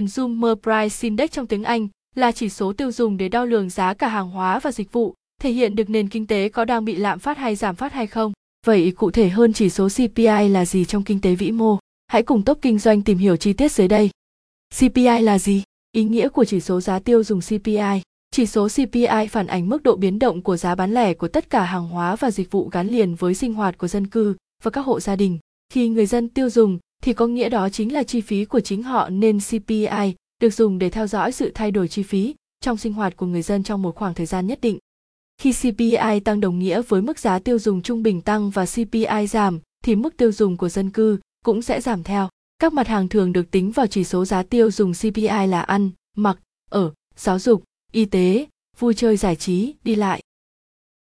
Consumer Price Index trong tiếng Anh là chỉ số tiêu dùng để đo lường giá cả hàng hóa và dịch vụ, thể hiện được nền kinh tế có đang bị lạm phát hay giảm phát hay không. Vậy cụ thể hơn chỉ số CPI là gì trong kinh tế vĩ mô? Hãy cùng Top Kinh doanh tìm hiểu chi tiết dưới đây. CPI là gì? Ý nghĩa của chỉ số giá tiêu dùng CPI. Chỉ số CPI phản ánh mức độ biến động của giá bán lẻ của tất cả hàng hóa và dịch vụ gắn liền với sinh hoạt của dân cư và các hộ gia đình. Khi người dân tiêu dùng thì có nghĩa đó chính là chi phí của chính họ nên CPI được dùng để theo dõi sự thay đổi chi phí trong sinh hoạt của người dân trong một khoảng thời gian nhất định. Khi CPI tăng đồng nghĩa với mức giá tiêu dùng trung bình tăng và CPI giảm thì mức tiêu dùng của dân cư cũng sẽ giảm theo. Các mặt hàng thường được tính vào chỉ số giá tiêu dùng CPI là ăn, mặc, ở, giáo dục, y tế, vui chơi giải trí, đi lại.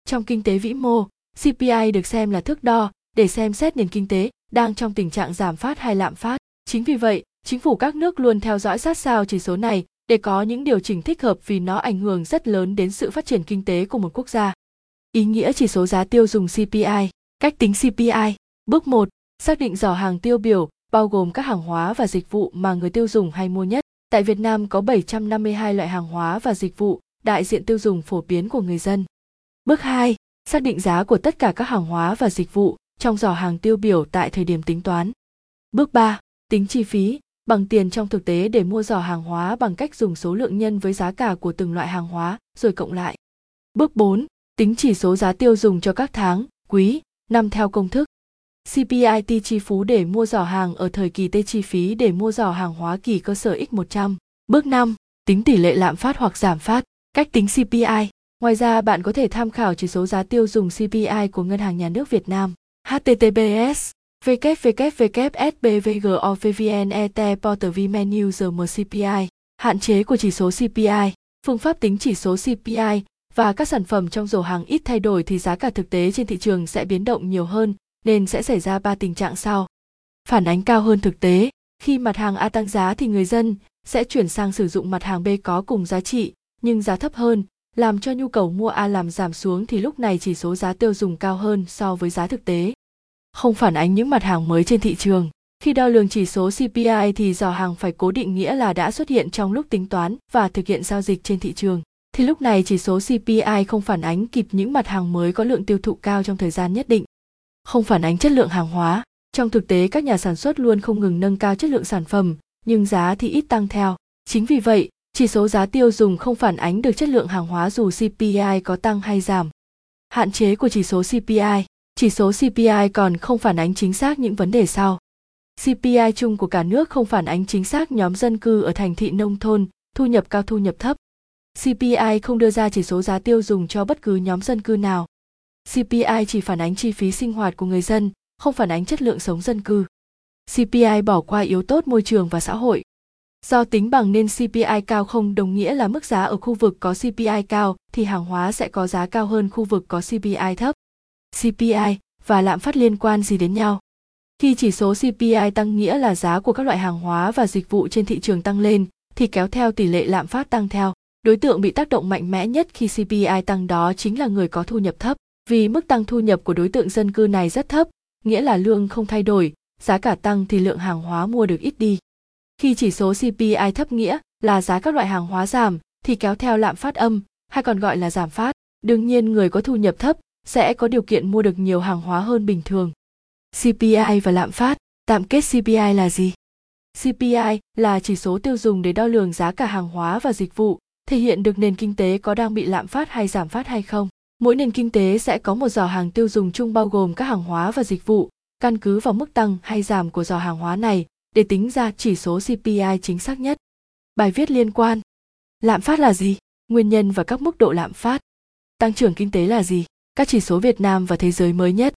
Trong kinh tế vĩ mô, CPI được xem là thước đo để xem xét nền kinh tế đang trong tình trạng giảm phát hay lạm phát. Chính vì vậy, chính phủ các nước luôn theo dõi sát sao chỉ số này để có những điều chỉnh thích hợp vì nó ảnh hưởng rất lớn đến sự phát triển kinh tế của một quốc gia. Ý nghĩa chỉ số giá tiêu dùng CPI, cách tính CPI. Bước 1, xác định giỏ hàng tiêu biểu, bao gồm các hàng hóa và dịch vụ mà người tiêu dùng hay mua nhất. Tại Việt Nam có 752 loại hàng hóa và dịch vụ đại diện tiêu dùng phổ biến của người dân. Bước 2, xác định giá của tất cả các hàng hóa và dịch vụ trong giỏ hàng tiêu biểu tại thời điểm tính toán. Bước 3, tính chi phí bằng tiền trong thực tế để mua giỏ hàng hóa bằng cách dùng số lượng nhân với giá cả của từng loại hàng hóa rồi cộng lại. Bước 4, tính chỉ số giá tiêu dùng cho các tháng, quý, năm theo công thức. CPIT chi phú để mua giỏ hàng ở thời kỳ T chi phí để mua giỏ hàng hóa kỳ cơ sở X100. Bước 5. Tính tỷ lệ lạm phát hoặc giảm phát. Cách tính CPI. Ngoài ra bạn có thể tham khảo chỉ số giá tiêu dùng CPI của Ngân hàng Nhà nước Việt Nam https www.sbvgovnet porter vmenu CPI. Hạn chế của chỉ số CPI. Phương pháp tính chỉ số CPI và các sản phẩm trong rổ hàng ít thay đổi thì giá cả thực tế trên thị trường sẽ biến động nhiều hơn nên sẽ xảy ra ba tình trạng sau. Phản ánh cao hơn thực tế, khi mặt hàng A tăng giá thì người dân sẽ chuyển sang sử dụng mặt hàng B có cùng giá trị nhưng giá thấp hơn, làm cho nhu cầu mua A làm giảm xuống thì lúc này chỉ số giá tiêu dùng cao hơn so với giá thực tế. Không phản ánh những mặt hàng mới trên thị trường. Khi đo lường chỉ số CPI thì giỏ hàng phải cố định nghĩa là đã xuất hiện trong lúc tính toán và thực hiện giao dịch trên thị trường. Thì lúc này chỉ số CPI không phản ánh kịp những mặt hàng mới có lượng tiêu thụ cao trong thời gian nhất định không phản ánh chất lượng hàng hóa. Trong thực tế các nhà sản xuất luôn không ngừng nâng cao chất lượng sản phẩm, nhưng giá thì ít tăng theo. Chính vì vậy, chỉ số giá tiêu dùng không phản ánh được chất lượng hàng hóa dù CPI có tăng hay giảm. Hạn chế của chỉ số CPI chỉ số CPI còn không phản ánh chính xác những vấn đề sau. CPI chung của cả nước không phản ánh chính xác nhóm dân cư ở thành thị nông thôn, thu nhập cao thu nhập thấp. CPI không đưa ra chỉ số giá tiêu dùng cho bất cứ nhóm dân cư nào. CPI chỉ phản ánh chi phí sinh hoạt của người dân, không phản ánh chất lượng sống dân cư. CPI bỏ qua yếu tố môi trường và xã hội. Do tính bằng nên CPI cao không đồng nghĩa là mức giá ở khu vực có CPI cao thì hàng hóa sẽ có giá cao hơn khu vực có CPI thấp. CPI và lạm phát liên quan gì đến nhau? Khi chỉ số CPI tăng nghĩa là giá của các loại hàng hóa và dịch vụ trên thị trường tăng lên, thì kéo theo tỷ lệ lạm phát tăng theo. Đối tượng bị tác động mạnh mẽ nhất khi CPI tăng đó chính là người có thu nhập thấp, vì mức tăng thu nhập của đối tượng dân cư này rất thấp, nghĩa là lương không thay đổi, giá cả tăng thì lượng hàng hóa mua được ít đi khi chỉ số cpi thấp nghĩa là giá các loại hàng hóa giảm, thì kéo theo lạm phát âm, hay còn gọi là giảm phát đương nhiên, người có thu nhập thấp sẽ có điều kiện mua được nhiều hàng hóa hơn bình thường cpi và lạm phát tạm kết cpi là gì cpi là chỉ số tiêu dùng để đo lường giá cả hàng hóa và dịch vụ thể hiện được nền kinh tế có đang bị lạm phát hay giảm phát hay không Mỗi nền kinh tế sẽ có một giỏ hàng tiêu dùng chung bao gồm các hàng hóa và dịch vụ, căn cứ vào mức tăng hay giảm của giỏ hàng hóa này để tính ra chỉ số CPI chính xác nhất. Bài viết liên quan Lạm phát là gì? Nguyên nhân và các mức độ lạm phát. Tăng trưởng kinh tế là gì? Các chỉ số Việt Nam và thế giới mới nhất.